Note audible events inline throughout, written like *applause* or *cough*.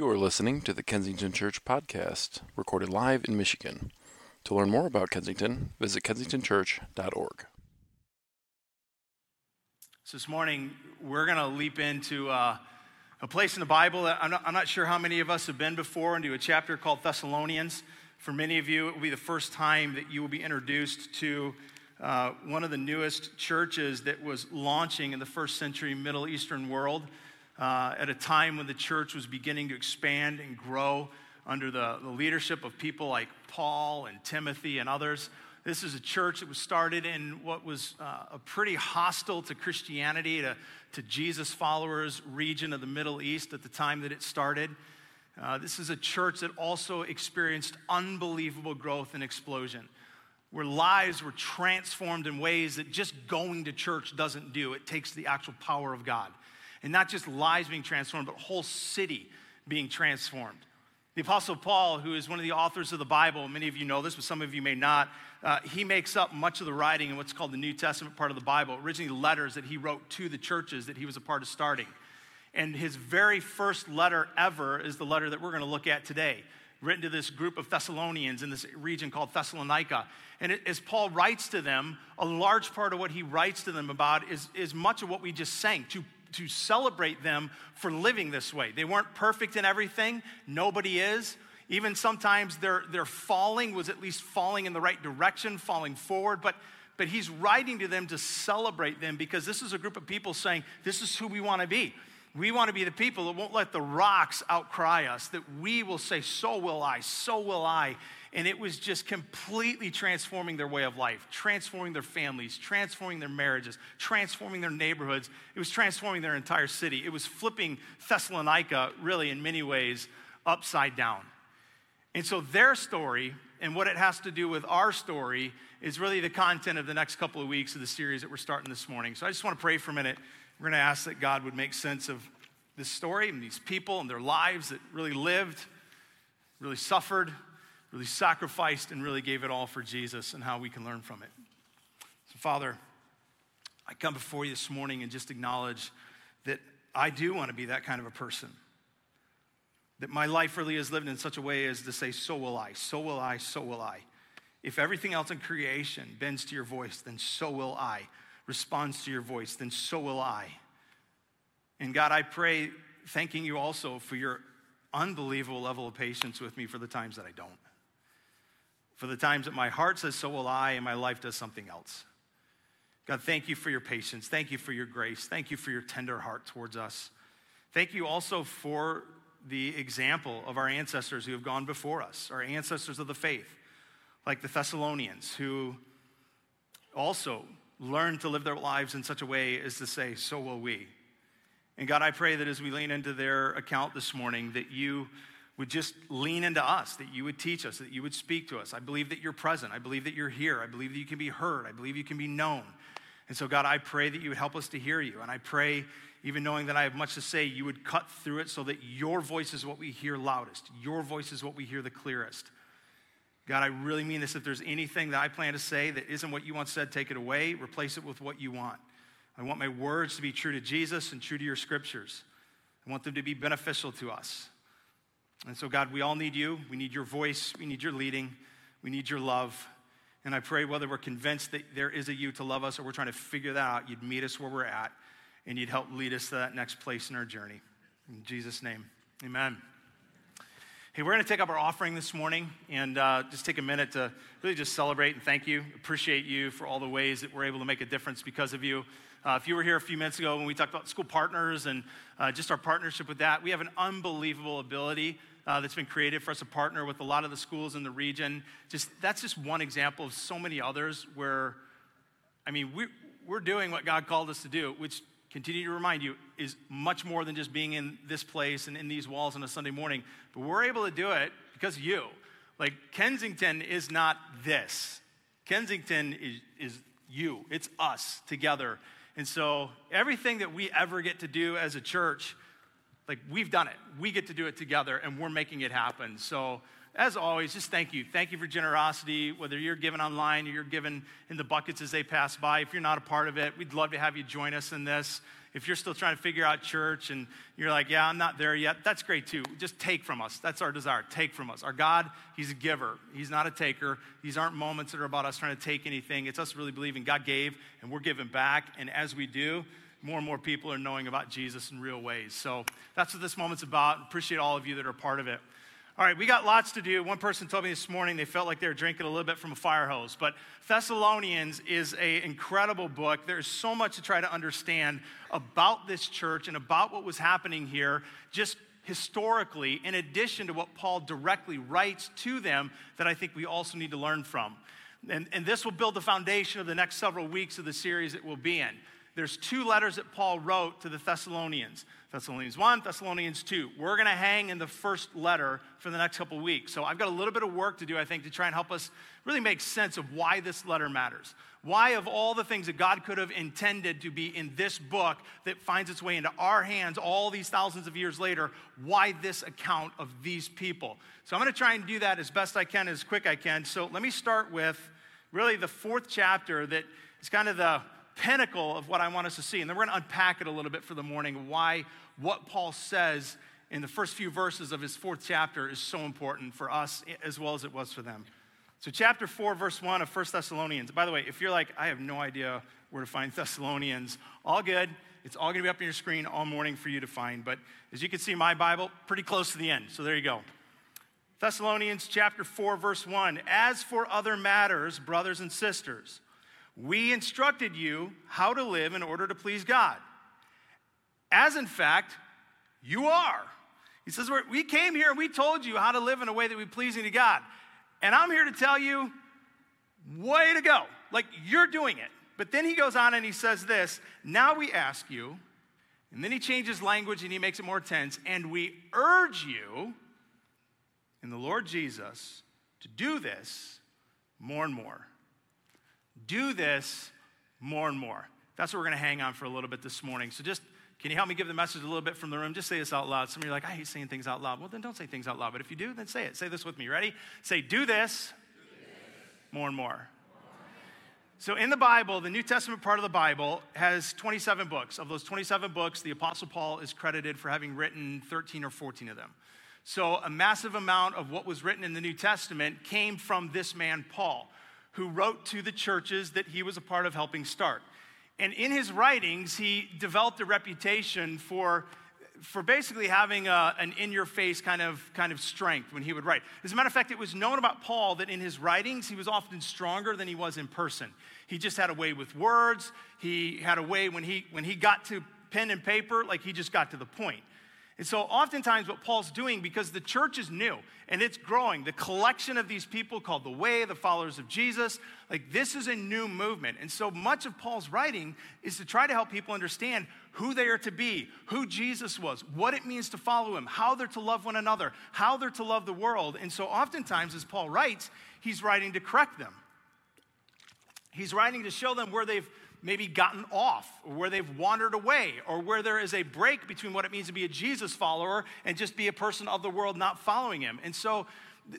You are listening to the Kensington Church podcast, recorded live in Michigan. To learn more about Kensington, visit kensingtonchurch.org. So this morning, we're going to leap into uh, a place in the Bible that I'm not, I'm not sure how many of us have been before, into a chapter called Thessalonians. For many of you, it will be the first time that you will be introduced to uh, one of the newest churches that was launching in the first century Middle Eastern world uh, at a time when the church was beginning to expand and grow under the, the leadership of people like Paul and Timothy and others. This is a church that was started in what was uh, a pretty hostile to Christianity, to, to Jesus followers region of the Middle East at the time that it started. Uh, this is a church that also experienced unbelievable growth and explosion, where lives were transformed in ways that just going to church doesn't do. It takes the actual power of God. And not just lives being transformed, but whole city being transformed. The Apostle Paul, who is one of the authors of the Bible, many of you know this, but some of you may not, uh, he makes up much of the writing in what's called the New Testament part of the Bible, originally letters that he wrote to the churches that he was a part of starting. And his very first letter ever is the letter that we're going to look at today, written to this group of Thessalonians in this region called Thessalonica. And it, as Paul writes to them, a large part of what he writes to them about is, is much of what we just sang to to celebrate them for living this way. They weren't perfect in everything, nobody is. Even sometimes their, their falling was at least falling in the right direction, falling forward, but, but he's writing to them to celebrate them because this is a group of people saying, This is who we want to be. We want to be the people that won't let the rocks outcry us, that we will say, So will I, so will I. And it was just completely transforming their way of life, transforming their families, transforming their marriages, transforming their neighborhoods. It was transforming their entire city. It was flipping Thessalonica, really, in many ways, upside down. And so their story and what it has to do with our story is really the content of the next couple of weeks of the series that we're starting this morning. So I just want to pray for a minute. We're going to ask that God would make sense of this story and these people and their lives that really lived, really suffered, really sacrificed and really gave it all for Jesus and how we can learn from it. So, Father, I come before you this morning and just acknowledge that I do want to be that kind of a person. That my life really is lived in such a way as to say, So will I, so will I, so will I. If everything else in creation bends to your voice, then so will I. Responds to your voice, then so will I. And God, I pray, thanking you also for your unbelievable level of patience with me for the times that I don't for the times that my heart says, So will I, and my life does something else. God, thank you for your patience. Thank you for your grace. Thank you for your tender heart towards us. Thank you also for the example of our ancestors who have gone before us, our ancestors of the faith, like the Thessalonians, who also learned to live their lives in such a way as to say, So will we. And God, I pray that as we lean into their account this morning, that you would just lean into us, that you would teach us, that you would speak to us. I believe that you're present. I believe that you're here. I believe that you can be heard. I believe you can be known. And so, God, I pray that you would help us to hear you. And I pray, even knowing that I have much to say, you would cut through it so that your voice is what we hear loudest, your voice is what we hear the clearest. God, I really mean this. If there's anything that I plan to say that isn't what you once said, take it away, replace it with what you want. I want my words to be true to Jesus and true to your scriptures. I want them to be beneficial to us. And so, God, we all need you. We need your voice. We need your leading. We need your love. And I pray whether we're convinced that there is a you to love us or we're trying to figure that out, you'd meet us where we're at and you'd help lead us to that next place in our journey. In Jesus' name, amen. Hey, we're going to take up our offering this morning and uh, just take a minute to really just celebrate and thank you. Appreciate you for all the ways that we're able to make a difference because of you. Uh, if you were here a few minutes ago when we talked about school partners and uh, just our partnership with that, we have an unbelievable ability uh, that's been created for us to partner with a lot of the schools in the region. Just that's just one example of so many others where, I mean, we, we're doing what God called us to do, which continue to remind you is much more than just being in this place and in these walls on a Sunday morning. But we're able to do it because of you. Like Kensington is not this. Kensington is, is you. It's us together. And so everything that we ever get to do as a church like we've done it. We get to do it together and we're making it happen. So as always, just thank you. Thank you for generosity, whether you're giving online or you're giving in the buckets as they pass by. If you're not a part of it, we'd love to have you join us in this. If you're still trying to figure out church and you're like, yeah, I'm not there yet, that's great too. Just take from us. That's our desire. Take from us. Our God, He's a giver, He's not a taker. These aren't moments that are about us trying to take anything. It's us really believing God gave and we're giving back. And as we do, more and more people are knowing about Jesus in real ways. So that's what this moment's about. Appreciate all of you that are part of it. All right, we got lots to do. One person told me this morning they felt like they were drinking a little bit from a fire hose. But Thessalonians is an incredible book. There's so much to try to understand about this church and about what was happening here, just historically, in addition to what Paul directly writes to them, that I think we also need to learn from. And, and this will build the foundation of the next several weeks of the series that we'll be in there's two letters that Paul wrote to the Thessalonians Thessalonians 1, Thessalonians 2. We're going to hang in the first letter for the next couple weeks. So I've got a little bit of work to do, I think, to try and help us really make sense of why this letter matters. Why, of all the things that God could have intended to be in this book that finds its way into our hands all these thousands of years later, why this account of these people? So I'm going to try and do that as best I can, as quick I can. So let me start with really the fourth chapter that is kind of the pinnacle of what I want us to see. And then we're going to unpack it a little bit for the morning why what Paul says in the first few verses of his fourth chapter is so important for us as well as it was for them. So, chapter 4, verse 1 of 1 Thessalonians. By the way, if you're like, I have no idea where to find *laughs* Thessalonians, all good. It's all going to be up on your screen all morning for you to find. But as you can see, my Bible, pretty close to the end. So, there you go. Thessalonians chapter 4, verse 1. As for other matters, brothers and sisters, we instructed you how to live in order to please God. As in fact, you are. He says, We came here and we told you how to live in a way that would be pleasing to God. And I'm here to tell you, way to go. Like you're doing it. But then he goes on and he says this Now we ask you, and then he changes language and he makes it more tense, and we urge you in the Lord Jesus to do this more and more do this more and more. That's what we're going to hang on for a little bit this morning. So just can you help me give the message a little bit from the room? Just say this out loud. Some of you are like, I hate saying things out loud. Well, then don't say things out loud. But if you do, then say it. Say this with me. Ready? Say, do this, do this. more and more. So, in the Bible, the New Testament part of the Bible has 27 books. Of those 27 books, the Apostle Paul is credited for having written 13 or 14 of them. So, a massive amount of what was written in the New Testament came from this man, Paul who wrote to the churches that he was a part of helping start. And in his writings, he developed a reputation for, for basically having a, an in your face kind of, kind of strength when he would write. As a matter of fact, it was known about Paul that in his writings, he was often stronger than he was in person. He just had a way with words, he had a way when he, when he got to pen and paper, like he just got to the point. And so, oftentimes, what Paul's doing, because the church is new and it's growing, the collection of these people called the Way, the followers of Jesus, like this is a new movement. And so, much of Paul's writing is to try to help people understand who they are to be, who Jesus was, what it means to follow him, how they're to love one another, how they're to love the world. And so, oftentimes, as Paul writes, he's writing to correct them. He's writing to show them where they've maybe gotten off, or where they've wandered away, or where there is a break between what it means to be a Jesus follower and just be a person of the world not following him. And so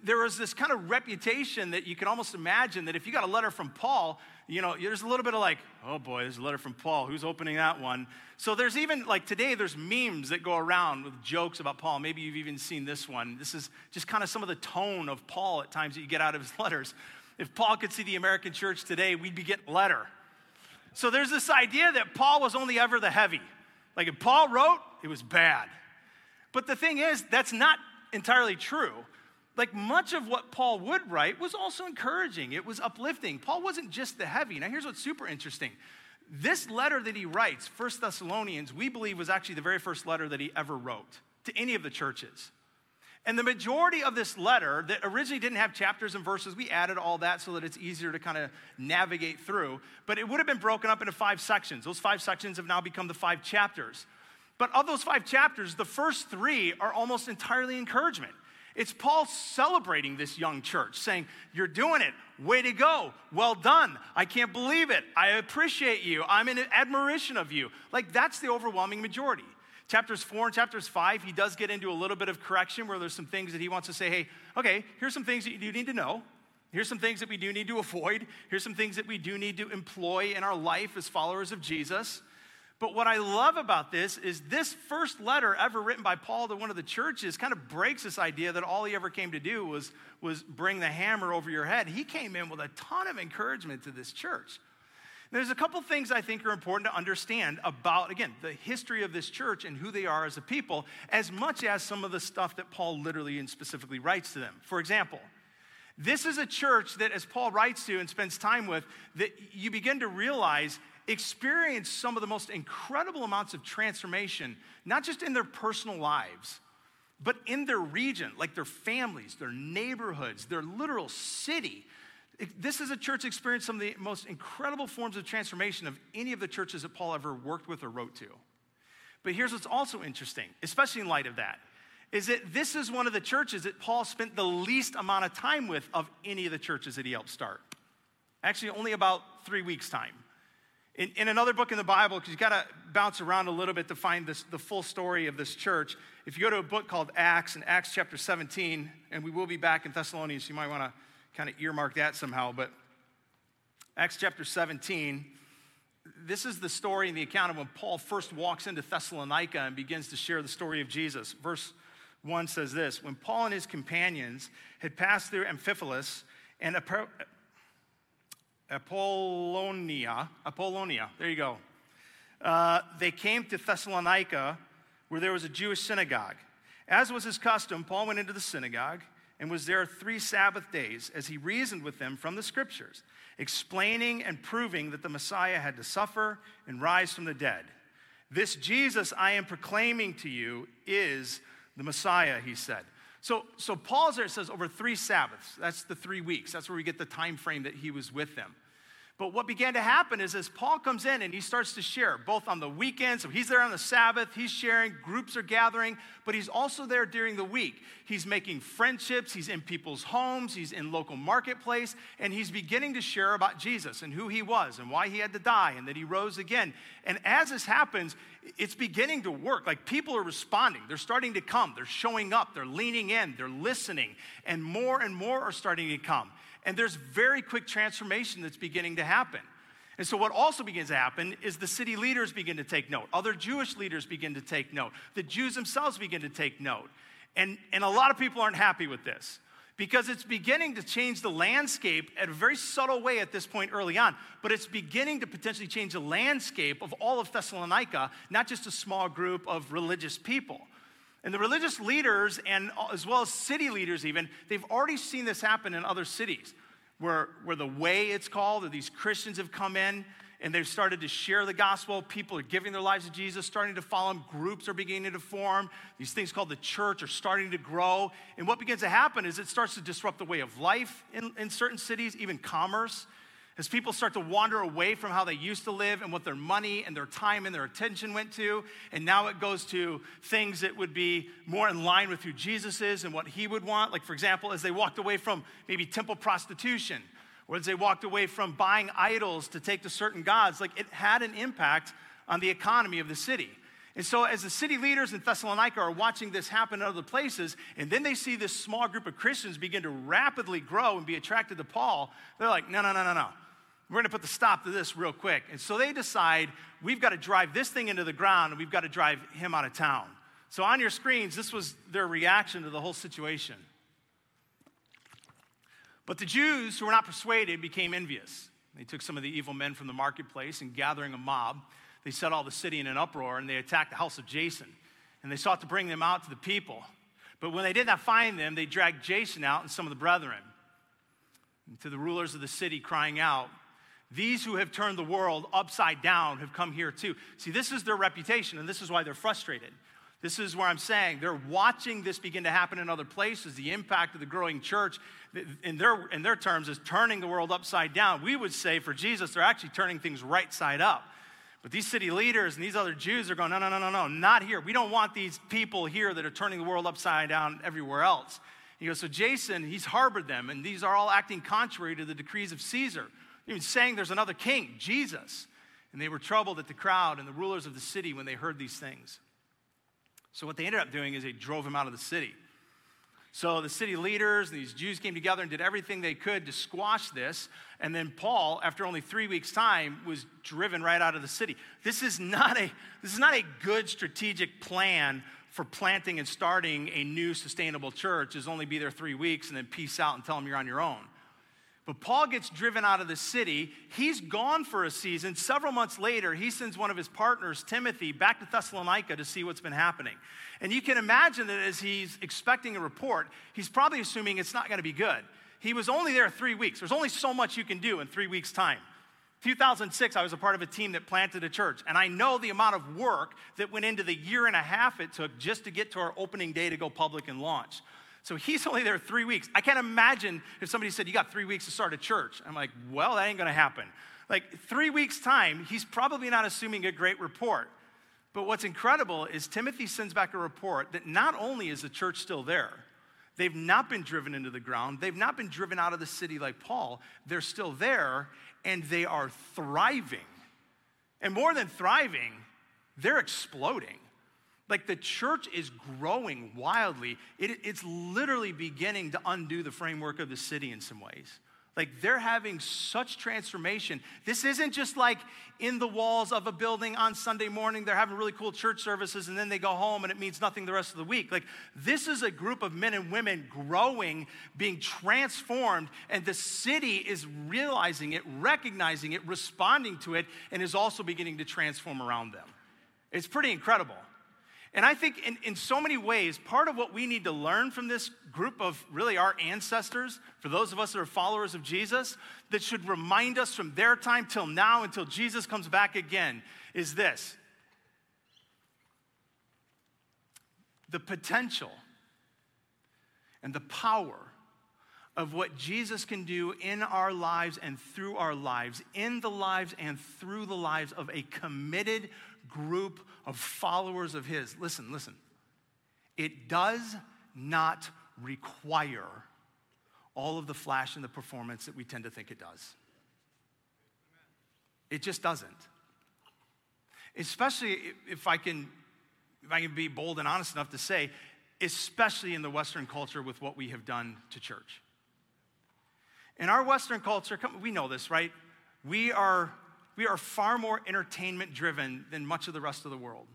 there is this kind of reputation that you can almost imagine that if you got a letter from Paul, you know, there's a little bit of like, oh boy, there's a letter from Paul. Who's opening that one? So there's even like today, there's memes that go around with jokes about Paul. Maybe you've even seen this one. This is just kind of some of the tone of Paul at times that you get out of his *laughs* letters. If Paul could see the American church today, we'd be getting letter. So there's this idea that Paul was only ever the heavy. Like if Paul wrote, it was bad. But the thing is, that's not entirely true. Like much of what Paul would write was also encouraging, it was uplifting. Paul wasn't just the heavy. Now, here's what's super interesting. This letter that he writes, First Thessalonians, we believe was actually the very first letter that he ever wrote to any of the churches. And the majority of this letter that originally didn't have chapters and verses, we added all that so that it's easier to kind of navigate through. But it would have been broken up into five sections. Those five sections have now become the five chapters. But of those five chapters, the first three are almost entirely encouragement. It's Paul celebrating this young church, saying, You're doing it. Way to go. Well done. I can't believe it. I appreciate you. I'm in admiration of you. Like, that's the overwhelming majority. Chapters four and chapters five, he does get into a little bit of correction where there's some things that he wants to say, hey, okay, here's some things that you do need to know. Here's some things that we do need to avoid. Here's some things that we do need to employ in our life as followers of Jesus. But what I love about this is this first letter ever written by Paul to one of the churches kind of breaks this idea that all he ever came to do was, was bring the hammer over your head. He came in with a ton of encouragement to this church. There's a couple things I think are important to understand about, again, the history of this church and who they are as a people, as much as some of the stuff that Paul literally and specifically writes to them. For example, this is a church that, as Paul writes to and spends time with, that you begin to realize experience some of the most incredible amounts of transformation, not just in their personal lives, but in their region, like their families, their neighborhoods, their literal city this is a church experienced some of the most incredible forms of transformation of any of the churches that Paul ever worked with or wrote to. But here's what's also interesting, especially in light of that, is that this is one of the churches that Paul spent the least amount of time with of any of the churches that he helped start. Actually, only about three weeks' time. In, in another book in the Bible, because you got to bounce around a little bit to find this, the full story of this church. If you go to a book called Acts, in Acts chapter 17, and we will be back in Thessalonians, you might want to kind of earmark that somehow. But Acts chapter 17, this is the story and the account of when Paul first walks into Thessalonica and begins to share the story of Jesus. Verse 1 says this When Paul and his companions had passed through Amphipolis and Apollonia, Apollonia, there you go, uh, they came to Thessalonica where there was a Jewish synagogue. As was his custom, Paul went into the synagogue and was there three Sabbath days as he reasoned with them from the scriptures, explaining and proving that the Messiah had to suffer and rise from the dead. This Jesus I am proclaiming to you is the Messiah, he said. So, so Paul's there says over three Sabbaths. That's the three weeks. That's where we get the time frame that he was with them. But what began to happen is as Paul comes in and he starts to share, both on the weekend, so he's there on the Sabbath, he's sharing, groups are gathering, but he's also there during the week. He's making friendships, he's in people's homes, he's in local marketplace, and he's beginning to share about Jesus and who he was and why he had to die and that he rose again. And as this happens, it's beginning to work. Like people are responding, they're starting to come, they're showing up, they're leaning in, they're listening, and more and more are starting to come. And there's very quick transformation that's beginning to happen. And so, what also begins to happen is the city leaders begin to take note. Other Jewish leaders begin to take note. The Jews themselves begin to take note. And, and a lot of people aren't happy with this because it's beginning to change the landscape at a very subtle way at this point early on. But it's beginning to potentially change the landscape of all of Thessalonica, not just a small group of religious people. And the religious leaders, and as well as city leaders, even, they've already seen this happen in other cities where, where the way it's called, or these Christians have come in and they've started to share the gospel. People are giving their lives to Jesus, starting to follow him. Groups are beginning to form. These things called the church are starting to grow. And what begins to happen is it starts to disrupt the way of life in, in certain cities, even commerce. As people start to wander away from how they used to live and what their money and their time and their attention went to, and now it goes to things that would be more in line with who Jesus is and what he would want. Like, for example, as they walked away from maybe temple prostitution, or as they walked away from buying idols to take to certain gods, like it had an impact on the economy of the city. And so, as the city leaders in Thessalonica are watching this happen in other places, and then they see this small group of Christians begin to rapidly grow and be attracted to Paul, they're like, no, no, no, no, no. We're going to put the stop to this real quick. And so they decide we've got to drive this thing into the ground and we've got to drive him out of town. So on your screens, this was their reaction to the whole situation. But the Jews who were not persuaded became envious. They took some of the evil men from the marketplace and gathering a mob, they set all the city in an uproar and they attacked the house of Jason. And they sought to bring them out to the people. But when they did not find them, they dragged Jason out and some of the brethren. And to the rulers of the city, crying out, these who have turned the world upside down have come here too. See, this is their reputation, and this is why they're frustrated. This is where I'm saying they're watching this begin to happen in other places. The impact of the growing church, in their, in their terms, is turning the world upside down. We would say for Jesus, they're actually turning things right side up. But these city leaders and these other Jews are going, no, no, no, no, no, not here. We don't want these people here that are turning the world upside down everywhere else. He goes, so Jason, he's harbored them, and these are all acting contrary to the decrees of Caesar even saying there's another king, Jesus. And they were troubled at the crowd and the rulers of the city when they heard these things. So, what they ended up doing is they drove him out of the city. So the city leaders and these Jews came together and did everything they could to squash this. And then Paul, after only three weeks' time, was driven right out of the city. This is not a, this is not a good strategic plan for planting and starting a new sustainable church, is only be there three weeks and then peace out and tell them you're on your own. But Paul gets driven out of the city. He's gone for a season. Several months later, he sends one of his partners, Timothy, back to Thessalonica to see what's been happening. And you can imagine that as he's expecting a report, he's probably assuming it's not going to be good. He was only there three weeks. There's only so much you can do in three weeks' time. 2006, I was a part of a team that planted a church, and I know the amount of work that went into the year and a half it took just to get to our opening day to go public and launch. So he's *laughs* only there three weeks. I can't imagine if somebody said, You got three weeks to start a church. I'm like, Well, that ain't gonna happen. Like, three weeks' time, he's probably not assuming a great report. But what's incredible is Timothy sends back a report that not only is the church still there, they've not been driven into the ground, they've not been driven out of the city like Paul, they're still there and they are thriving. And more than thriving, they're exploding. Like the church is growing wildly. It, it's literally beginning to undo the framework of the city in some ways. Like they're having such transformation. This isn't just like in the walls of a building on Sunday morning, they're having really cool church services and then they go home and it means nothing the rest of the week. Like this is a group of men and women growing, being transformed, and the city is realizing it, recognizing it, responding to it, and is also beginning to transform around them. It's pretty incredible. And I think in, in so many ways, part of what we need to learn from this group of really our ancestors, for those of us that are followers of Jesus, that should remind us from their time till now until Jesus comes back again, is this. The potential and the power of what Jesus can do in our lives and through our lives, in the lives and through the lives of a committed group of followers of His. Listen, listen. It does not require all of the flash and the performance that we tend to think it does. It just doesn't. Especially if I can, if I can be bold and honest enough to say, especially in the Western culture with what we have done to church. In our Western culture, we know this, right? We are we are far more entertainment driven than much of the rest of the world.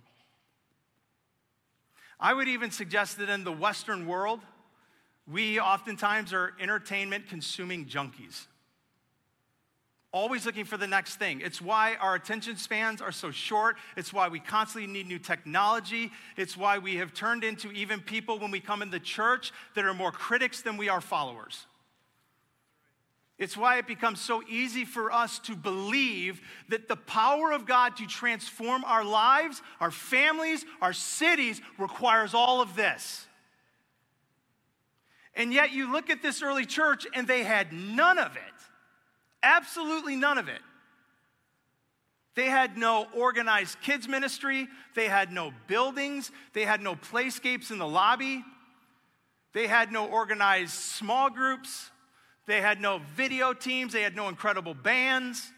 I would even suggest that in the Western world, we oftentimes are entertainment consuming junkies. Always looking for the next thing. It's why our attention spans are so short. It's why we constantly need new technology. It's why we have turned into even people when we come in the church that are more critics than we are followers. It's why it becomes so easy for us to believe that the power of God to transform our lives, our families, our cities requires all of this. And yet you look at this early church and they had none of it. Absolutely none of it. They had no organized kids' ministry. They had no buildings. They had no playscapes in the lobby. They had no organized small groups. They had no video teams, they had no incredible bands.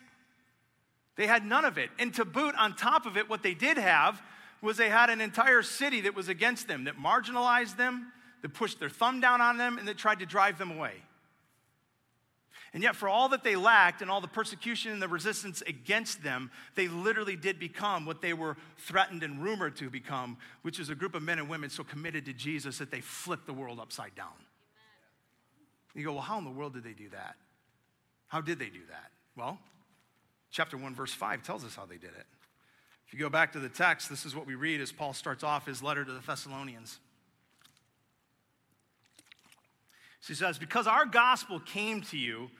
They had none of it. And to boot, on top of it, what they did have was they had an entire city that was against them, that marginalized them, that pushed their thumb down on them, and that tried to drive them away. And yet, for all that they lacked and all the persecution and the resistance against them, they literally did become what they were threatened and rumored to become, which is a group of men and women so committed to Jesus that they flipped the world upside down. You go, well, how in the world did they do that? How did they do that? Well, chapter 1, verse 5 tells us how they did it. If you go back to the text, this is what we read as Paul starts off his letter to the Thessalonians. So he says, Because our gospel came to you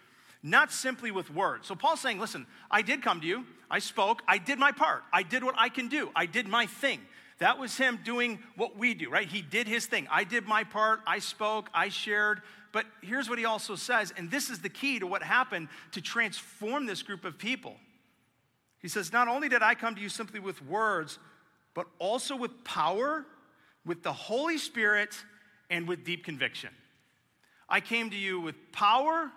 not simply with words. So Paul's saying, Listen, I did come to you, I spoke, I did my part, I did what I can do, I did my thing. That was him doing what we do, right? He did his thing. I did my part, I spoke, I shared, but here's what he also says, and this is the key to what happened to transform this group of people. He says, Not only did I come to you simply with words, but also with power, with the Holy Spirit, and with deep conviction. I came to you with power,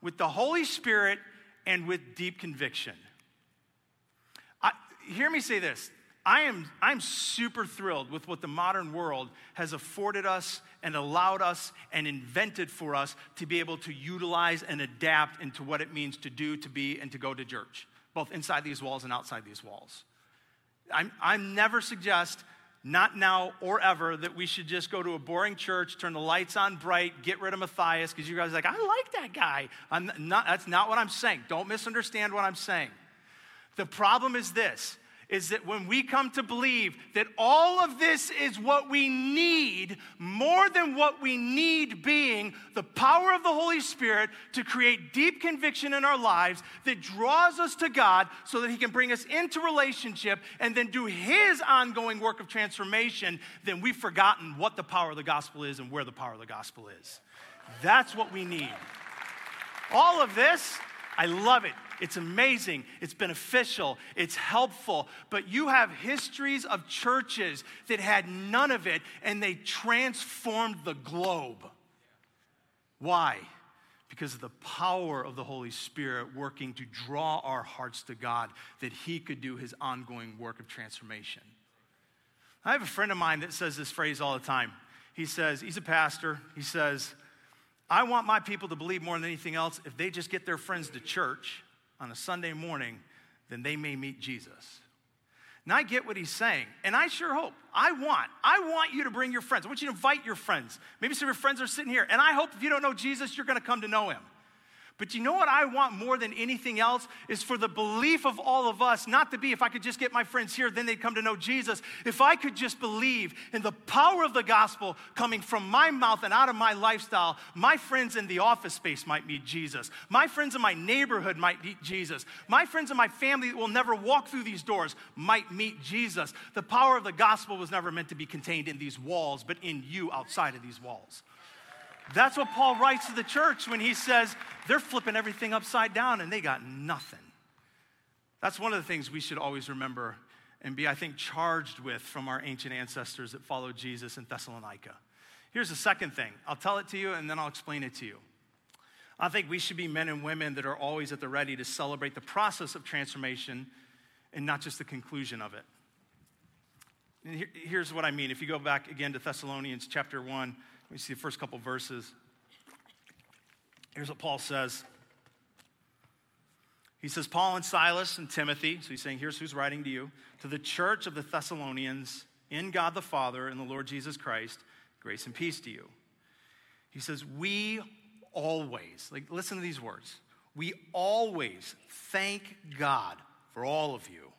with the Holy Spirit, and with deep conviction. I, hear me say this I am I'm super thrilled with what the modern world has afforded us and allowed us and invented for us to be able to utilize and adapt into what it means to do, to be, and to go to church, both inside these walls and outside these walls. I'm, I'm never suggest, not now or ever, that we should just go to a boring church, turn the lights on bright, get rid of Matthias, because you guys are like, I like that guy. I'm not, that's not what I'm saying. Don't misunderstand what I'm saying. The problem is this is that when we come to believe that all of this is what we need, more than what we need being the power of the Holy Spirit to create deep conviction in our lives that draws us to God so that He can bring us into relationship and then do His ongoing work of transformation, then we've forgotten what the power of the gospel is and where the power of the gospel is. That's what we need. All of this, I love it. It's amazing, it's beneficial, it's helpful. But you have histories of churches that had none of it and they transformed the globe. Why? Because of the power of the Holy Spirit working to draw our hearts to God, that He could do His ongoing work of transformation. I have a friend of mine that says this phrase all the time. He says, he's a pastor. He says, I want my people to believe more than anything else if they just get their friends to church on a Sunday morning, then they may meet Jesus. Now I get what he's saying, and I sure hope. I want, I want you to bring your friends. I want you to invite your friends. Maybe some of your friends are sitting here, and I hope if you don't know Jesus, you're gonna come to know him. But you know what I want more than anything else is for the belief of all of us not to be if I could just get my friends here, then they'd come to know Jesus. If I could just believe in the power of the gospel coming from my mouth and out of my lifestyle, my friends in the office space might meet Jesus. My friends in my neighborhood might meet Jesus. My friends in my family that will never walk through these doors might meet Jesus. The power of the gospel was never meant to be contained in these walls, but in you outside of these walls. That's what Paul writes to the church when he says they're flipping everything upside down and they got nothing. That's one of the things we should always remember and be, I think, charged with from our ancient ancestors that followed Jesus in Thessalonica. Here's the second thing I'll tell it to you and then I'll explain it to you. I think we should be men and women that are always at the ready to celebrate the process of transformation and not just the conclusion of it. And here's what I mean. If you go back again to Thessalonians chapter 1, me see the first couple verses. Here's what Paul says. He says, Paul and Silas and Timothy, so he's saying, here's who's writing to you, to the church of the Thessalonians in God the Father and the Lord Jesus Christ, grace and peace to you. He says, We always, like, listen to these words. We always thank God for all of you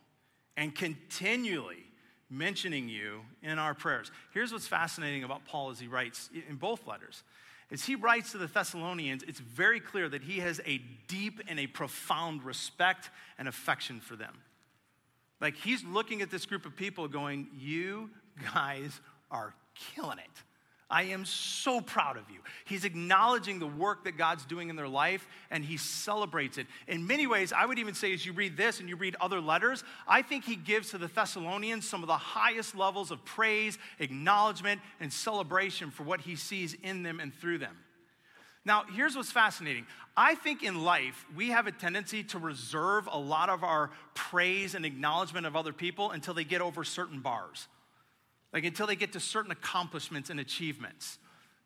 and continually mentioning you in our prayers. Here's what's fascinating about Paul as he writes in both letters. As he writes to the Thessalonians, it's very clear that he has a deep and a profound respect and affection for them. Like he's looking at this group of people going, You guys are killing it. I am so proud of you. He's acknowledging the work that God's doing in their life and he celebrates it. In many ways, I would even say, as you read this and you read other letters, I think he gives to the Thessalonians some of the highest levels of praise, acknowledgement, and celebration for what he sees in them and through them. Now, here's what's fascinating. I think in life, we have a tendency to reserve a lot of our praise and acknowledgement of other people until they get over certain bars like until they get to certain accomplishments and achievements,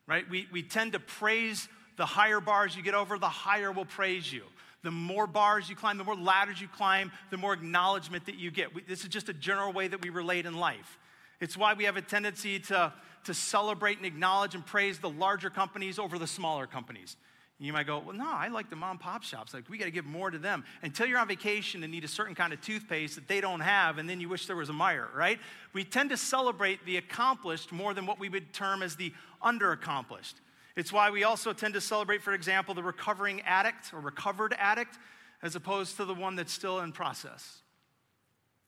right? We, we tend to praise the higher bars you get over, the higher we'll praise you. The more bars you climb, the more ladders you climb, the more acknowledgement that you get. We, this is just a general way that we relate in life. It's why we have a tendency to, to celebrate and acknowledge and praise the larger companies over the smaller companies. You might go, well, no, I like the mom pop shops. Like, we got to give more to them until you're on vacation and need a certain kind of toothpaste that they don't have, and then you wish there was a Meijer, right? We tend to celebrate the accomplished more than what we would term as the underaccomplished. It's why we also tend to celebrate, for example, the recovering addict or recovered addict as opposed to the one that's still in process.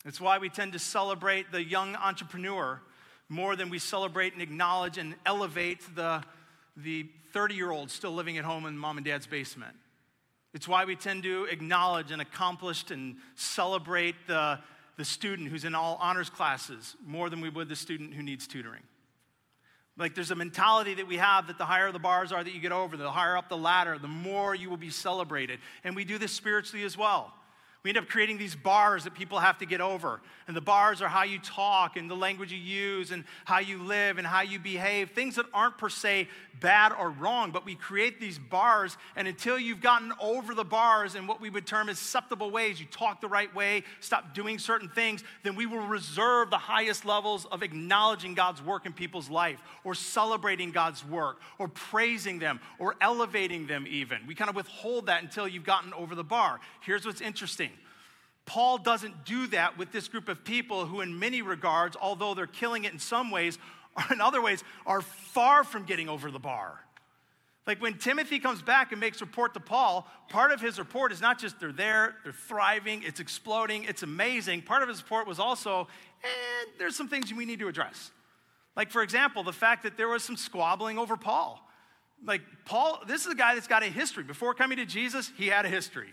It's why we tend to celebrate the young entrepreneur more than we celebrate and acknowledge and elevate the the 30 year old still living at home in mom and dad's basement. It's why we tend to acknowledge and accomplish and celebrate the, the student who's in all honors classes more than we would the student who needs tutoring. Like there's a mentality that we have that the higher the bars are that you get over, the higher up the ladder, the more you will be celebrated. And we do this spiritually as well. We end up creating these bars that people have to get over. And the bars are how you talk and the language you use and how you live and how you behave. Things that aren't per se bad or wrong, but we create these bars. And until you've gotten over the bars in what we would term acceptable ways, you talk the right way, stop doing certain things, then we will reserve the highest levels of acknowledging God's work in people's life or celebrating God's work or praising them or elevating them even. We kind of withhold that until you've gotten over the bar. Here's what's interesting Paul doesn't do that with this group of people who, in many regards, although they're killing it in some ways, or *laughs* in other ways, are far from getting over the bar. Like when Timothy comes back and makes report to Paul, part of his report is not just they're there, they're thriving, it's exploding, it's amazing. Part of his report was also, and eh, there's some things we need to address. Like, for example, the fact that there was some squabbling over Paul. Like, Paul, this is a guy that's got a history. Before coming to Jesus, he had a history.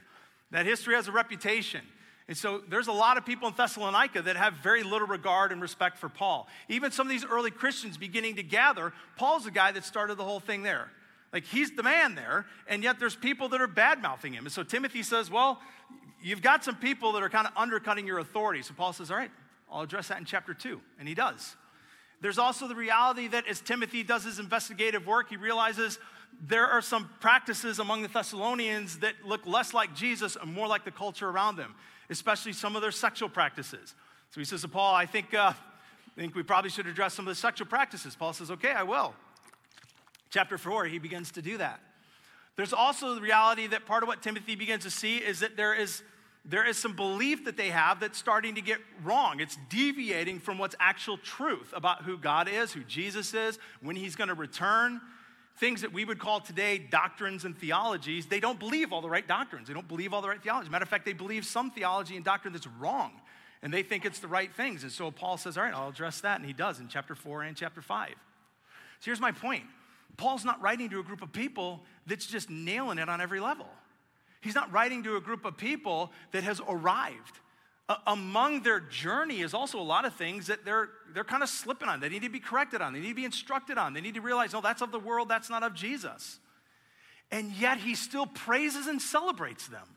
That history has a reputation. And so there's a lot of people in Thessalonica that have very little regard and respect for Paul. Even some of these early Christians beginning to gather, Paul's the guy that started the whole thing there. Like he's the man there, and yet there's people that are bad mouthing him. And so Timothy says, Well, you've got some people that are kind of undercutting your authority. So Paul says, All right, I'll address that in chapter two. And he does. There's also the reality that as Timothy does his investigative work, he realizes there are some practices among the Thessalonians that look less like Jesus and more like the culture around them especially some of their sexual practices. So he says to Paul, I think, uh, I think we probably should address some of the sexual practices. Paul says, okay, I will. Chapter 4, he begins to do that. There's also the reality that part of what Timothy begins to see is that there is, there is some belief that they have that's starting to get wrong. It's deviating from what's actual truth about who God is, who Jesus is, when he's going to return things that we would call today doctrines and theologies, they don't believe all the right doctrines. They don't believe all the right theology. Matter of fact, they believe some theology and doctrine that's wrong, and they think it's the right things. And so Paul says, All right, I'll address that. And he does in chapter 4 and chapter 5. So here's my point Paul's not writing to a group of people that's just nailing it on every level. He's not writing to a group of people that has arrived among their journey is also a lot of things that they're, they're kind of slipping on. They need to be corrected on. They need to be instructed on. They need to realize, no, that's of the world, that's not of Jesus. And yet he still praises and celebrates them.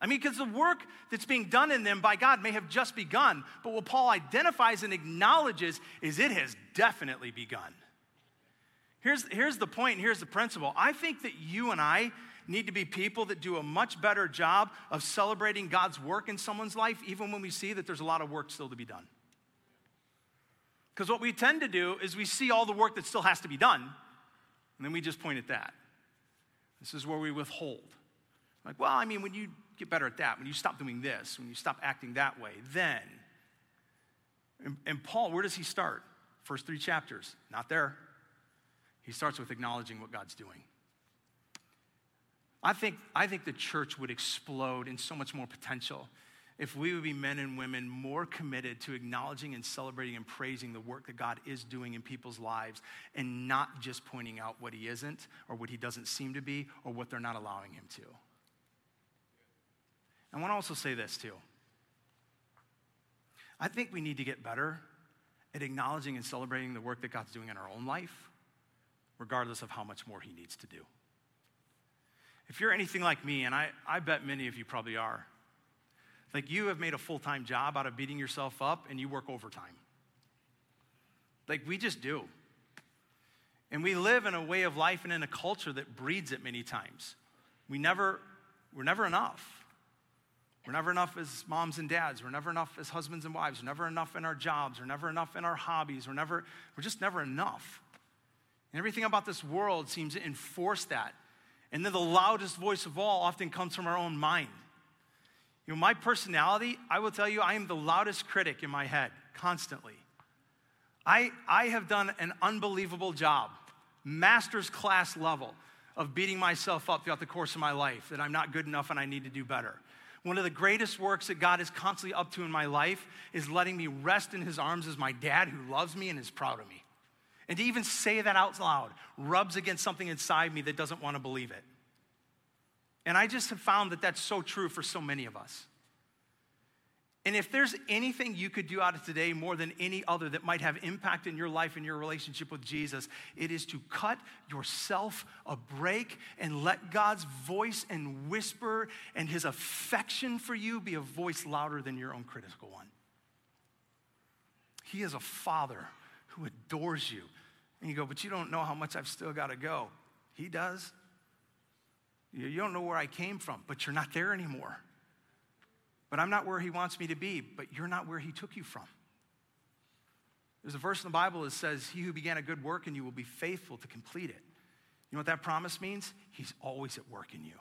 I mean, because the work that's being done in them by God may have just begun, but what Paul identifies and acknowledges is it has definitely begun. Here's, here's the point, here's the principle. I think that you and I need to be people that do a much better job of celebrating God's work in someone's life, even when we see that there's a lot of work still to be done. Because what we tend to do is we see all the work that still has to be done, and then we just point at that. This is where we withhold. Like, well, I mean, when you get better at that, when you stop doing this, when you stop acting that way, then. And, and Paul, where does he start? First three chapters, not there. He starts with acknowledging what God's doing. I think, I think the church would explode in so much more potential if we would be men and women more committed to acknowledging and celebrating and praising the work that God is doing in people's lives and not just pointing out what he isn't or what he doesn't seem to be or what they're not allowing him to. I want to also say this too. I think we need to get better at acknowledging and celebrating the work that God's doing in our own life, regardless of how much more he needs to do. If you're anything like me, and I, I bet many of you probably are, like you have made a full time job out of beating yourself up and you work overtime. Like we just do. And we live in a way of life and in a culture that breeds it many times. We never, we're never enough. We're never enough as moms and dads. We're never enough as husbands and wives. We're never enough in our jobs. We're never enough in our hobbies. We're never, we're just never enough. And everything about this world seems to enforce that and then the loudest voice of all often comes from our own mind. You know, my personality, I will tell you, I am the loudest critic in my head constantly. I, I have done an unbelievable job, master's class level, of beating myself up throughout the course of my life that I'm not good enough and I need to do better. One of the greatest works that God is constantly up to in my life is letting me rest in His arms as my dad who loves me and is proud of me. And to even say that out loud rubs against something inside me that doesn't want to believe it. And I just have found that that's so true for so many of us. And if there's anything you could do out of today more than any other that might have impact in your life and your relationship with Jesus, it is to cut yourself a break and let God's voice and whisper and his affection for you be a voice louder than your own critical one. He is a father who adores you. And you go, but you don't know how much I've still got to go. He does. You don't know where I came from, but you're not there anymore. But I'm not where he wants me to be, but you're not where he took you from. There's a verse in the Bible that says, He who began a good work in you will be faithful to complete it. You know what that promise means? He's always at work in you.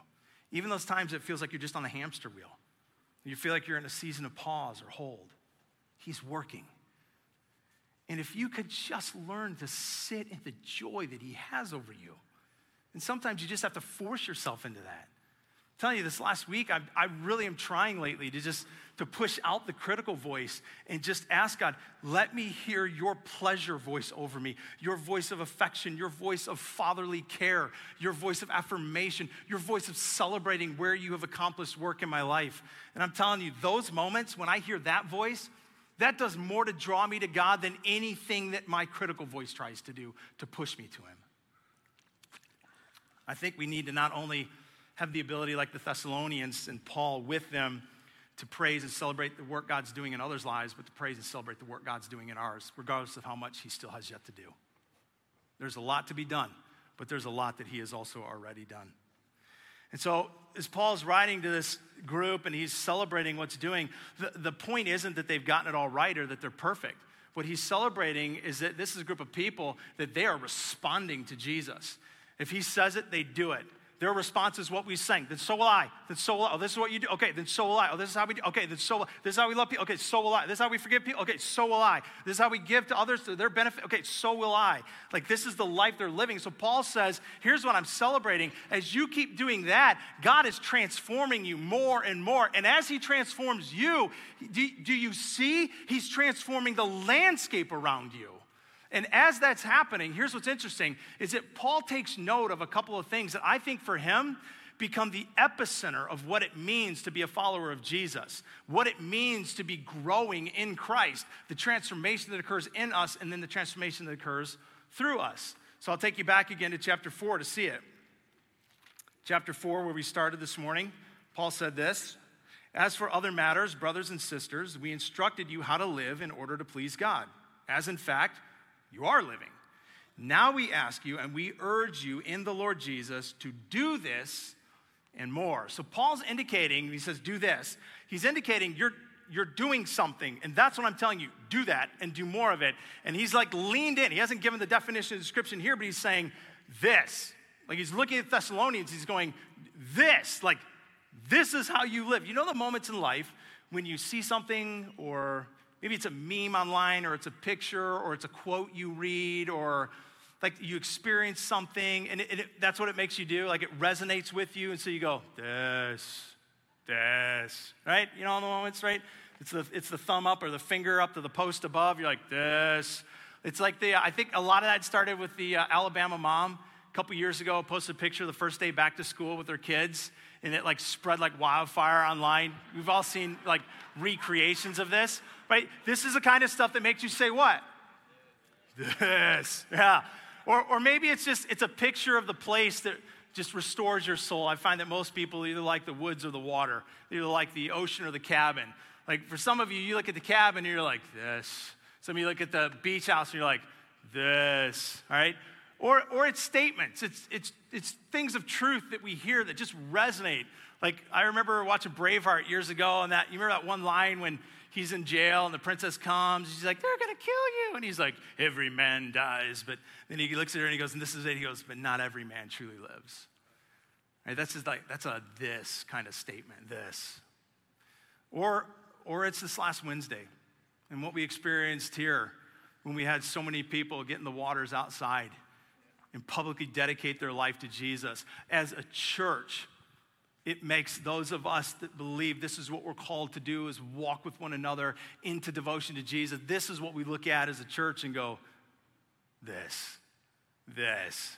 Even those times it feels like you're just on the hamster wheel. You feel like you're in a season of pause or hold. He's working. And if you could just learn to sit in the joy that He has over you, and sometimes you just have to force yourself into that I'm telling you this last week, I, I really am trying lately to just to push out the critical voice and just ask God, let me hear your pleasure voice over me, your voice of affection, your voice of fatherly care, your voice of affirmation, your voice of celebrating where you have accomplished work in my life. And I'm telling you, those moments when I hear that voice, that does more to draw me to God than anything that my critical voice tries to do to push me to Him. I think we need to not only have the ability, like the Thessalonians and Paul with them, to praise and celebrate the work God's doing in others' lives, but to praise and celebrate the work God's doing in ours, regardless of how much He still has yet to do. There's a lot to be done, but there's a lot that He has also already done. And so, as Paul's writing to this group and he's celebrating what's doing, the, the point isn't that they've gotten it all right or that they're perfect. What he's celebrating is that this is a group of people that they are responding to Jesus. If he says it, they do it. Their response is what we sang. Then so will I. Then so will I. Oh, this is what you do. Okay, then so will I. Oh, this is how we do. Okay, then so this is how we love people. Okay, so will I. This is how we forgive people. Okay, so will I. This is how we give to others to their benefit. Okay, so will I. Like this is the life they're living. So Paul says, here's what I'm celebrating. As you keep doing that, God is transforming you more and more. And as He transforms you, do, do you see? He's transforming the landscape around you. And as that's happening, here's what's interesting is that Paul takes note of a couple of things that I think for him become the epicenter of what it means to be a follower of Jesus, what it means to be growing in Christ, the transformation that occurs in us, and then the transformation that occurs through us. So I'll take you back again to chapter 4 to see it. Chapter 4, where we started this morning, Paul said this As for other matters, brothers and sisters, we instructed you how to live in order to please God, as in fact, you are living. Now we ask you and we urge you in the Lord Jesus to do this and more. So Paul's indicating, he says, do this. He's indicating you're you're doing something, and that's what I'm telling you. Do that and do more of it. And he's like leaned in. He hasn't given the definition of description here, but he's saying this. Like he's looking at Thessalonians, he's going, this, like, this is how you live. You know the moments in life when you see something or Maybe it's a meme online, or it's a picture, or it's a quote you read, or like you experience something, and it, it, that's what it makes you do. Like it resonates with you, and so you go, this, this, right? You know, the moments, right? It's the, it's the thumb up or the finger up to the post above. You're like, this. It's like the, I think a lot of that started with the uh, Alabama mom. A couple years ago, posted a picture the first day back to school with her kids, and it like spread like wildfire online. We've all seen like recreations of this right? This is the kind of stuff that makes you say, what? This, yeah. Or, or maybe it's just, it's a picture of the place that just restores your soul. I find that most people either like the woods or the water, they either like the ocean or the cabin. Like for some of you, you look at the cabin and you're like, this. Some of you look at the beach house and you're like, this, all right? Or, or it's statements, it's, it's, it's things of truth that we hear that just resonate. Like I remember watching Braveheart years ago, and that you remember that one line when he's in jail and the princess comes. She's like, they're to kill you. And he's like, every man dies. But then he looks at her and he goes, and this is it. He goes, but not every man truly lives. Right? That's just like, that's a this kind of statement, this. Or, or it's this last Wednesday and what we experienced here when we had so many people getting the waters outside and publicly dedicate their life to Jesus. As a church, it makes those of us that believe this is what we're called to do is walk with one another into devotion to jesus this is what we look at as a church and go this this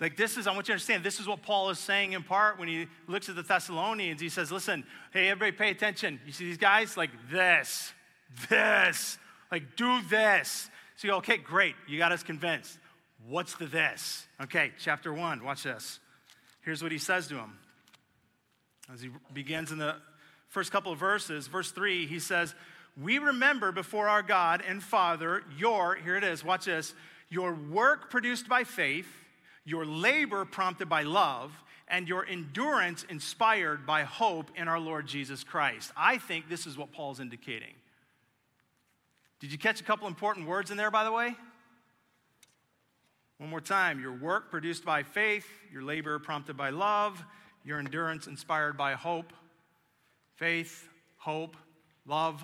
Like, this is, I want you to understand, this is what Paul is saying in part when he looks at the Thessalonians. He says, Listen, hey, everybody pay attention. You see these guys? Like, this, this, like, do this. So you go, okay, great. You got us convinced. What's the this? Okay, chapter one, watch this. Here's what he says to him. As he begins in the first couple of verses, verse three, he says, We remember before our God and Father your, here it is, watch this, your work produced by faith your labor prompted by love, and your endurance inspired by hope in our Lord Jesus Christ. I think this is what Paul's indicating. Did you catch a couple important words in there, by the way? One more time your work produced by faith, your labor prompted by love, your endurance inspired by hope. Faith, hope, love.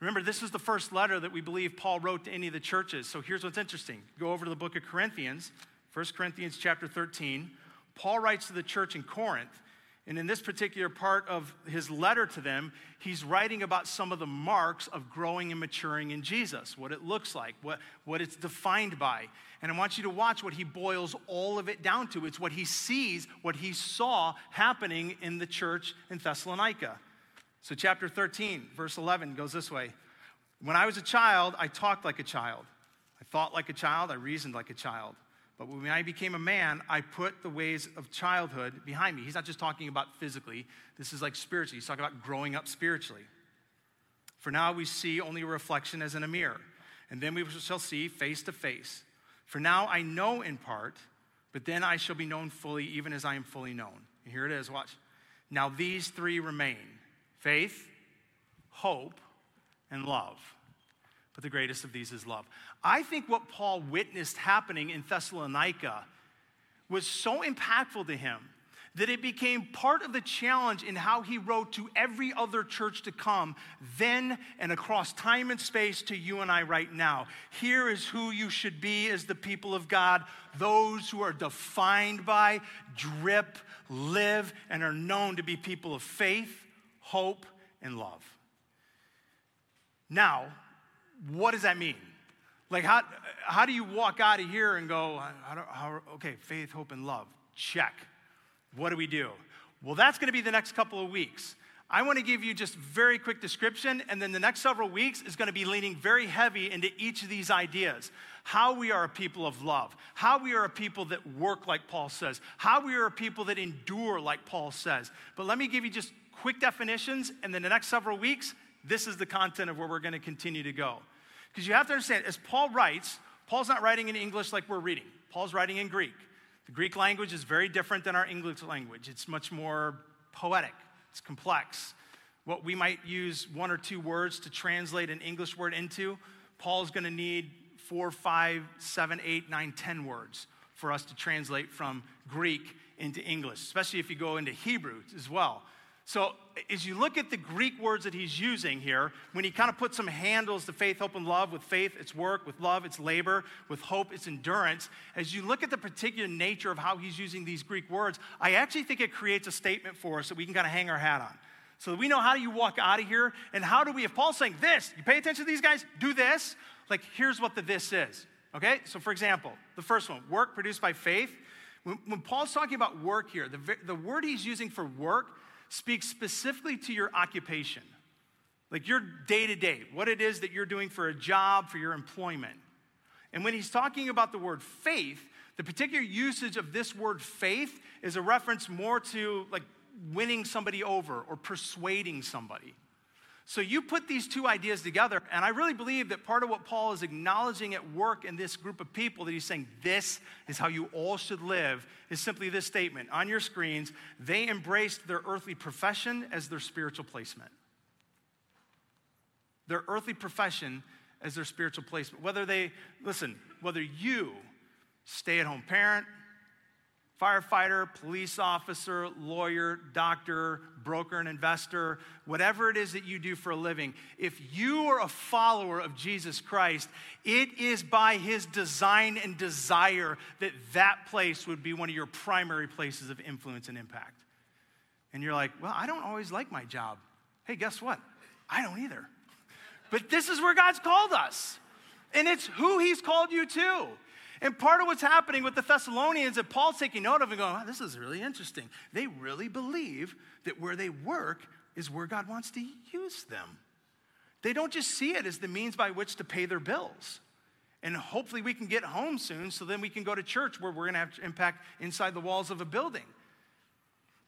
Remember, this is the first letter that we believe Paul wrote to any of the churches. So here's what's interesting go over to the book of Corinthians. 1 Corinthians chapter 13, Paul writes to the church in Corinth, and in this particular part of his letter to them, he's writing about some of the marks of growing and maturing in Jesus, what it looks like, what, what it's defined by. And I want you to watch what he boils all of it down to. It's what he sees, what he saw happening in the church in Thessalonica. So, chapter 13, verse 11 goes this way When I was a child, I talked like a child, I thought like a child, I reasoned like a child. But when I became a man, I put the ways of childhood behind me. He's not just talking about physically, this is like spiritually. He's talking about growing up spiritually. For now we see only a reflection as in a mirror, and then we shall see face to face. For now I know in part, but then I shall be known fully, even as I am fully known. And here it is, watch. Now these three remain faith, hope, and love but the greatest of these is love. I think what Paul witnessed happening in Thessalonica was so impactful to him that it became part of the challenge in how he wrote to every other church to come, then and across time and space to you and I right now. Here is who you should be as the people of God those who are defined by, drip, live, and are known to be people of faith, hope, and love. Now, what does that mean? Like, how, how do you walk out of here and go, how, how, okay, faith, hope, and love? Check. What do we do? Well, that's going to be the next couple of weeks. I want to give you just very quick description, and then the next several weeks is going to be leaning very heavy into each of these ideas. How we are a people of love, how we are a people that work like Paul says, how we are a people that endure like Paul says. But let me give you just quick definitions, and then the next several weeks, this is the content of where we're going to continue to go. Because you have to understand, as Paul writes, Paul's not writing in English like we're reading, Paul's writing in Greek. The Greek language is very different than our English language, it's much more poetic, it's complex. What we might use one or two words to translate an English word into, Paul's going to need four, five, seven, eight, nine, ten words for us to translate from Greek into English, especially if you go into Hebrew as well. So, as you look at the Greek words that he's using here, when he kind of puts some handles to faith, hope, and love, with faith, it's work, with love, it's labor, with hope, it's endurance, as you look at the particular nature of how he's using these Greek words, I actually think it creates a statement for us that we can kind of hang our hat on. So that we know how do you walk out of here, and how do we, if Paul's saying this, you pay attention to these guys, do this, like here's what the this is. Okay? So, for example, the first one, work produced by faith. When, when Paul's talking about work here, the, the word he's using for work, speaks specifically to your occupation, like your day to day, what it is that you're doing for a job, for your employment. And when he's talking about the word faith, the particular usage of this word faith is a reference more to like winning somebody over or persuading somebody. So you put these two ideas together, and I really believe that part of what Paul is acknowledging at work in this group of people that he's saying, this is how you all should live, is simply this statement. On your screens, they embraced their earthly profession as their spiritual placement. Their earthly profession as their spiritual placement. Whether they, listen, whether you, stay at home parent, firefighter, police officer, lawyer, doctor, broker, and investor, whatever it is that you do for a living, if you are a follower of Jesus Christ, it is by his design and desire that that place would be one of your primary places of influence and impact. And you're like, well, I don't always like my job. Hey, guess what? I don't either. But this is where God's called us. And it's who he's called you to. And part of what's happening with the Thessalonians that Paul's taking note of and going, oh, this is really interesting. They really believe that where they work is where God wants to use them. They don't just see it as the means by which to pay their bills. And hopefully we can get home soon so then we can go to church where we're going to have impact inside the walls of a building.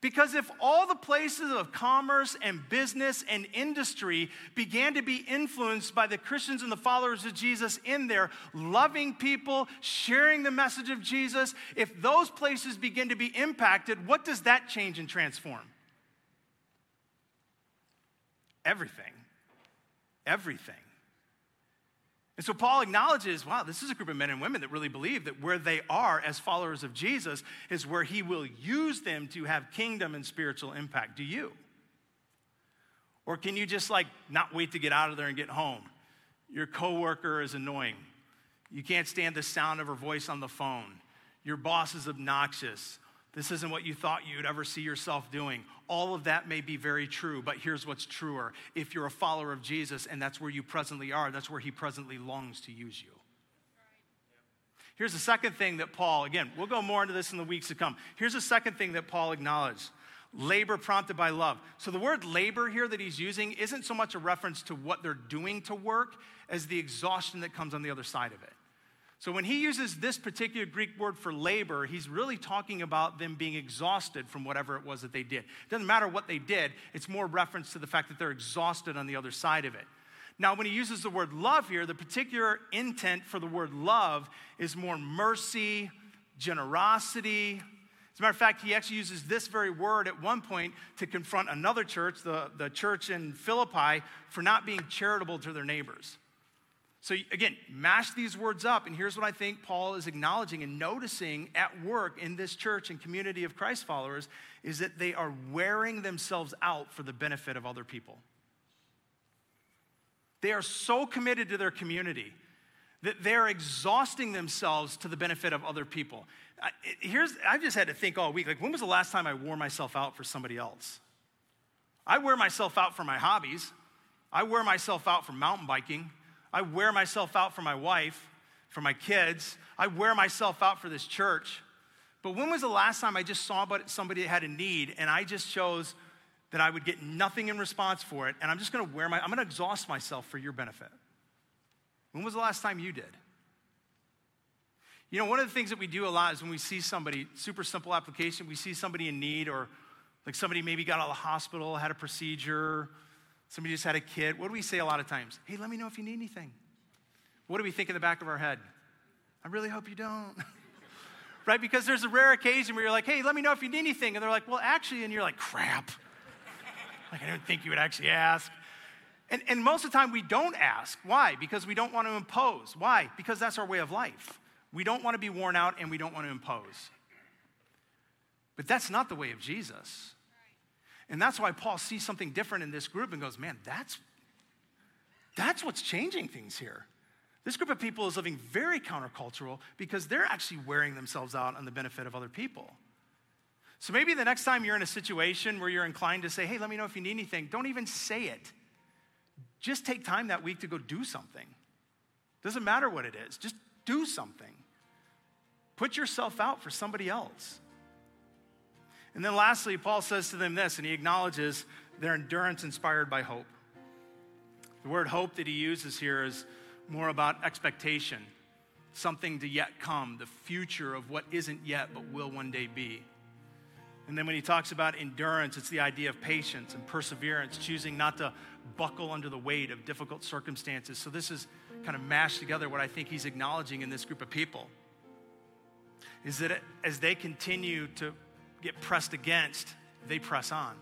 Because if all the places of commerce and business and industry began to be influenced by the Christians and the followers of Jesus in there, loving people, sharing the message of Jesus, if those places begin to be impacted, what does that change and transform? Everything. Everything. And so Paul acknowledges, wow, this is a group of men and women that really believe that where they are as followers of Jesus is where he will use them to have kingdom and spiritual impact. Do you? Or can you just like not wait to get out of there and get home? Your coworker is annoying. You can't stand the sound of her voice on the phone. Your boss is obnoxious. This isn't what you thought you'd ever see yourself doing. All of that may be very true, but here's what's truer. If you're a follower of Jesus and that's where you presently are, that's where he presently longs to use you. Here's the second thing that Paul, again, we'll go more into this in the weeks to come. Here's the second thing that Paul acknowledged labor prompted by love. So the word labor here that he's using isn't so much a reference to what they're doing to work as the exhaustion that comes on the other side of it. So when he uses this particular Greek word for labor, he's really talking about them being exhausted from whatever it was that they did. It doesn't matter what they did, it's more reference to the fact that they're exhausted on the other side of it. Now, when he uses the word love here, the particular intent for the word love is more mercy, generosity. As a matter of fact, he actually uses this very word at one point to confront another church, the, the church in Philippi, for not being charitable to their neighbors. So, again, mash these words up, and here's what I think Paul is acknowledging and noticing at work in this church and community of Christ followers is that they are wearing themselves out for the benefit of other people. They are so committed to their community that they're exhausting themselves to the benefit of other people. Here's, I've just had to think all week like, when was the last time I wore myself out for somebody else? I wear myself out for my hobbies, I wear myself out for mountain biking. I wear myself out for my wife, for my kids. I wear myself out for this church. But when was the last time I just saw somebody that had a need and I just chose that I would get nothing in response for it and I'm just gonna wear my, I'm gonna exhaust myself for your benefit? When was the last time you did? You know, one of the things that we do a lot is when we see somebody, super simple application, we see somebody in need or like somebody maybe got out of the hospital, had a procedure, Somebody just had a kid. What do we say a lot of times? Hey, let me know if you need anything. What do we think in the back of our head? I really hope you don't. *laughs* right? Because there's a rare occasion where you're like, hey, let me know if you need anything. And they're like, well, actually, and you're like, crap. *laughs* like, I didn't think you would actually ask. And, and most of the time, we don't ask. Why? Because we don't want to impose. Why? Because that's our way of life. We don't want to be worn out and we don't want to impose. But that's not the way of Jesus. And that's why Paul sees something different in this group and goes, man, that's, that's what's changing things here. This group of people is living very countercultural because they're actually wearing themselves out on the benefit of other people. So maybe the next time you're in a situation where you're inclined to say, hey, let me know if you need anything, don't even say it. Just take time that week to go do something. Doesn't matter what it is, just do something. Put yourself out for somebody else. And then lastly, Paul says to them this, and he acknowledges their endurance inspired by hope. The word hope that he uses here is more about expectation, something to yet come, the future of what isn't yet but will one day be. And then when he talks about endurance, it's the idea of patience and perseverance, choosing not to buckle under the weight of difficult circumstances. So this is kind of mashed together what I think he's acknowledging in this group of people. Is that as they continue to get pressed against, they press on.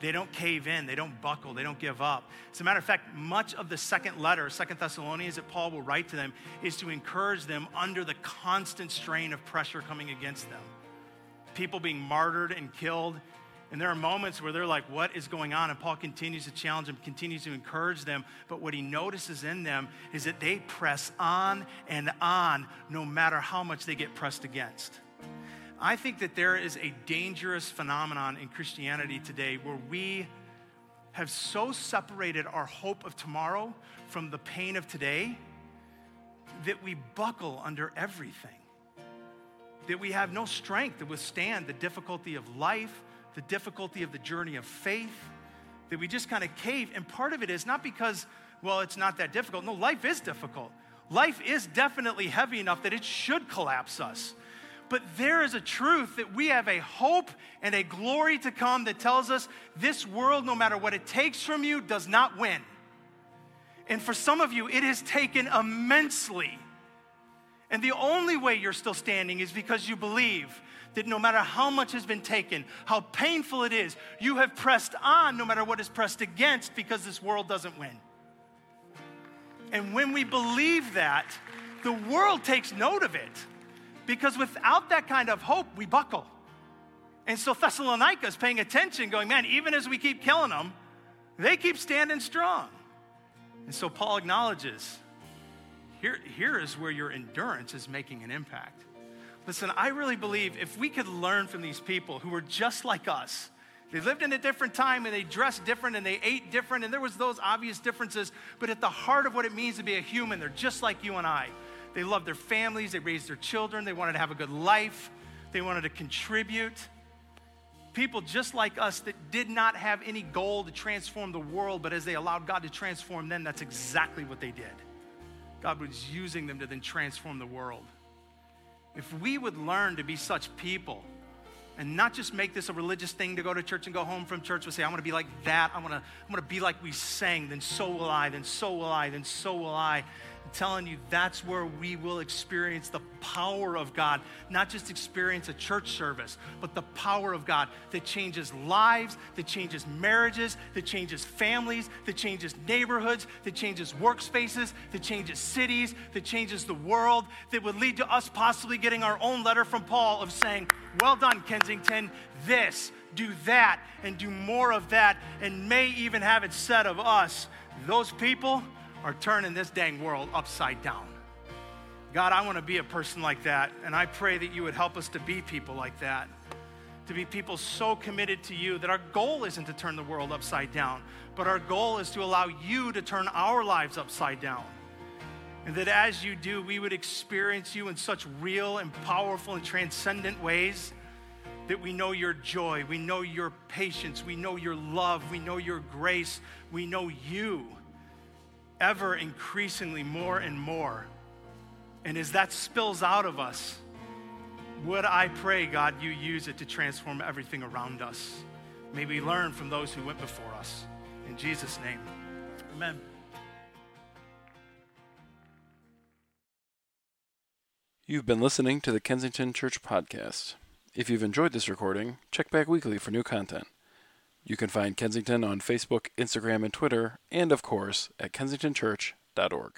They don't cave in, they don't buckle, they don't give up. As a matter of fact, much of the second letter, Second Thessalonians, that Paul will write to them is to encourage them under the constant strain of pressure coming against them. People being martyred and killed. And there are moments where they're like, What is going on? And Paul continues to challenge them, continues to encourage them. But what he notices in them is that they press on and on no matter how much they get pressed against. I think that there is a dangerous phenomenon in Christianity today where we have so separated our hope of tomorrow from the pain of today that we buckle under everything, that we have no strength to withstand the difficulty of life, the difficulty of the journey of faith, that we just kind of cave. And part of it is not because, well, it's not that difficult. No, life is difficult. Life is definitely heavy enough that it should collapse us. But there is a truth that we have a hope and a glory to come that tells us this world, no matter what it takes from you, does not win. And for some of you, it has taken immensely. And the only way you're still standing is because you believe that no matter how much has been taken, how painful it is, you have pressed on no matter what is pressed against because this world doesn't win. And when we believe that, the world takes note of it because without that kind of hope, we buckle. And so Thessalonica is paying attention, going, man, even as we keep killing them, they keep standing strong. And so Paul acknowledges here, here is where your endurance is making an impact. Listen, I really believe if we could learn from these people who were just like us, they lived in a different time and they dressed different and they ate different and there was those obvious differences, but at the heart of what it means to be a human, they're just like you and I. They loved their families, they raised their children, they wanted to have a good life, they wanted to contribute people just like us that did not have any goal to transform the world, but as they allowed God to transform them, that's exactly what they did. God was using them to then transform the world. If we would learn to be such people and not just make this a religious thing to go to church and go home from church, but say, I want to be like that. I want to, I want to be like we sang, then so will I, then so will I, then so will I. I'm telling you, that's where we will experience the power of God, not just experience a church service, but the power of God that changes lives, that changes marriages, that changes families, that changes neighborhoods, that changes workspaces, that changes cities, that changes the world, that would lead to us possibly getting our own letter from Paul of saying, Well done, Kensington, this, do that, and do more of that, and may even have it said of us, those people are turning this dang world upside down. God, I want to be a person like that, and I pray that you would help us to be people like that. To be people so committed to you that our goal isn't to turn the world upside down, but our goal is to allow you to turn our lives upside down. And that as you do, we would experience you in such real and powerful and transcendent ways that we know your joy, we know your patience, we know your love, we know your grace, we know you ever increasingly more and more. And as that spills out of us, would I pray, God, you use it to transform everything around us? May we learn from those who went before us. In Jesus' name, amen. You've been listening to the Kensington Church Podcast. If you've enjoyed this recording, check back weekly for new content. You can find Kensington on Facebook, Instagram, and Twitter, and of course at kensingtonchurch.org.